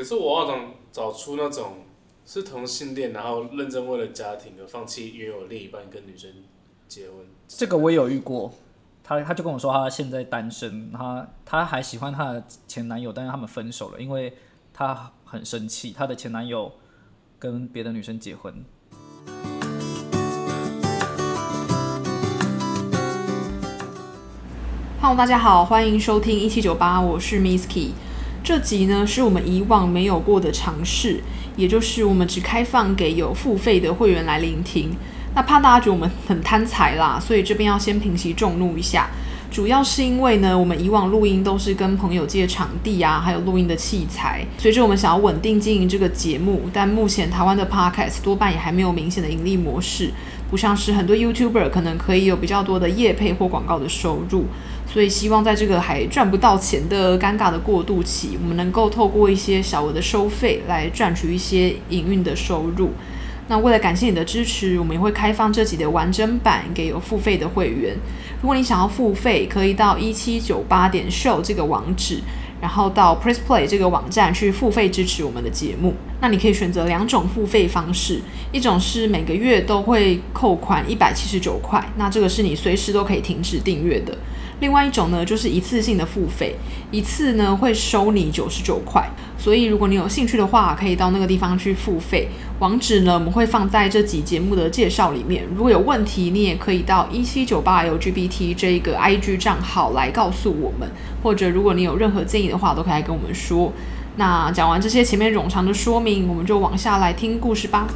可是我好想找出那种是同性恋，然后认真为了家庭而放弃原有另一半跟女生结婚。这个我也有遇过，他他就跟我说他现在单身，他他还喜欢他的前男友，但是他们分手了，因为他很生气，他的前男友跟别的女生结婚。Hello，大家好，欢迎收听一七九八，我是 Misky。这集呢是我们以往没有过的尝试，也就是我们只开放给有付费的会员来聆听。那怕大家觉得我们很贪财啦，所以这边要先平息众怒一下。主要是因为呢，我们以往录音都是跟朋友借场地啊，还有录音的器材。随着我们想要稳定经营这个节目，但目前台湾的 Podcast 多半也还没有明显的盈利模式，不像是很多 YouTuber 可能可以有比较多的业配或广告的收入。所以希望在这个还赚不到钱的尴尬的过渡期，我们能够透过一些小额的收费来赚取一些营运的收入。那为了感谢你的支持，我们也会开放这集的完整版给有付费的会员。如果你想要付费，可以到一七九八点 show 这个网址，然后到 Press Play 这个网站去付费支持我们的节目。那你可以选择两种付费方式，一种是每个月都会扣款一百七十九块，那这个是你随时都可以停止订阅的。另外一种呢，就是一次性的付费，一次呢会收你九十九块。所以如果你有兴趣的话，可以到那个地方去付费。网址呢，我们会放在这集节目的介绍里面。如果有问题，你也可以到一七九八 LGBT 这一个 IG 账号来告诉我们，或者如果你有任何建议的话，都可以来跟我们说。那讲完这些前面冗长的说明，我们就往下来听故事吧。